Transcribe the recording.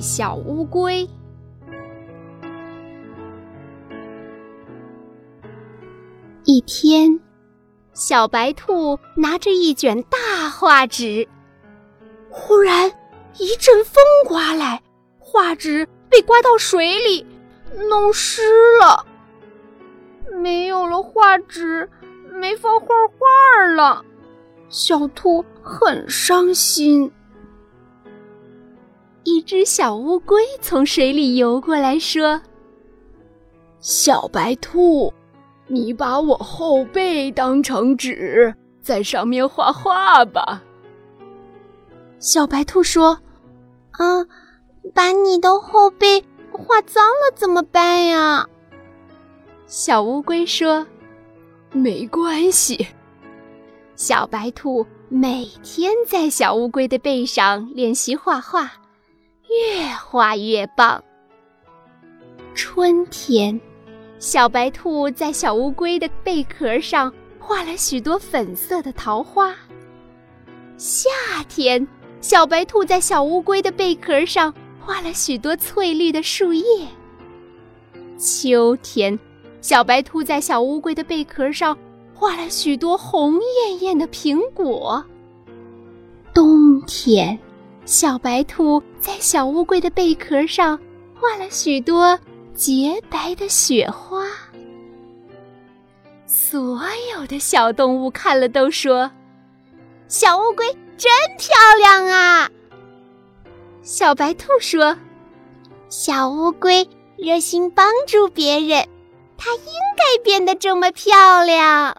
小乌龟。一天，小白兔拿着一卷大画纸，忽然一阵风刮来，画纸被刮到水里，弄湿了。没有了画纸，没法画画了。小兔很伤心。一只小乌龟从水里游过来，说：“小白兔，你把我后背当成纸，在上面画画吧。”小白兔说：“啊，把你的后背画脏了怎么办呀？”小乌龟说：“没关系。”小白兔每天在小乌龟的背上练习画画，越画越棒。春天，小白兔在小乌龟的贝壳上画了许多粉色的桃花。夏天，小白兔在小乌龟的贝壳上画了许多翠绿的树叶。秋天，小白兔在小乌龟的贝壳上。画了许多红艳艳的苹果。冬天，小白兔在小乌龟的贝壳上画了许多洁白的雪花。所有的小动物看了都说：“小乌龟真漂亮啊！”小白兔说：“小乌龟热心帮助别人，它应该变得这么漂亮。”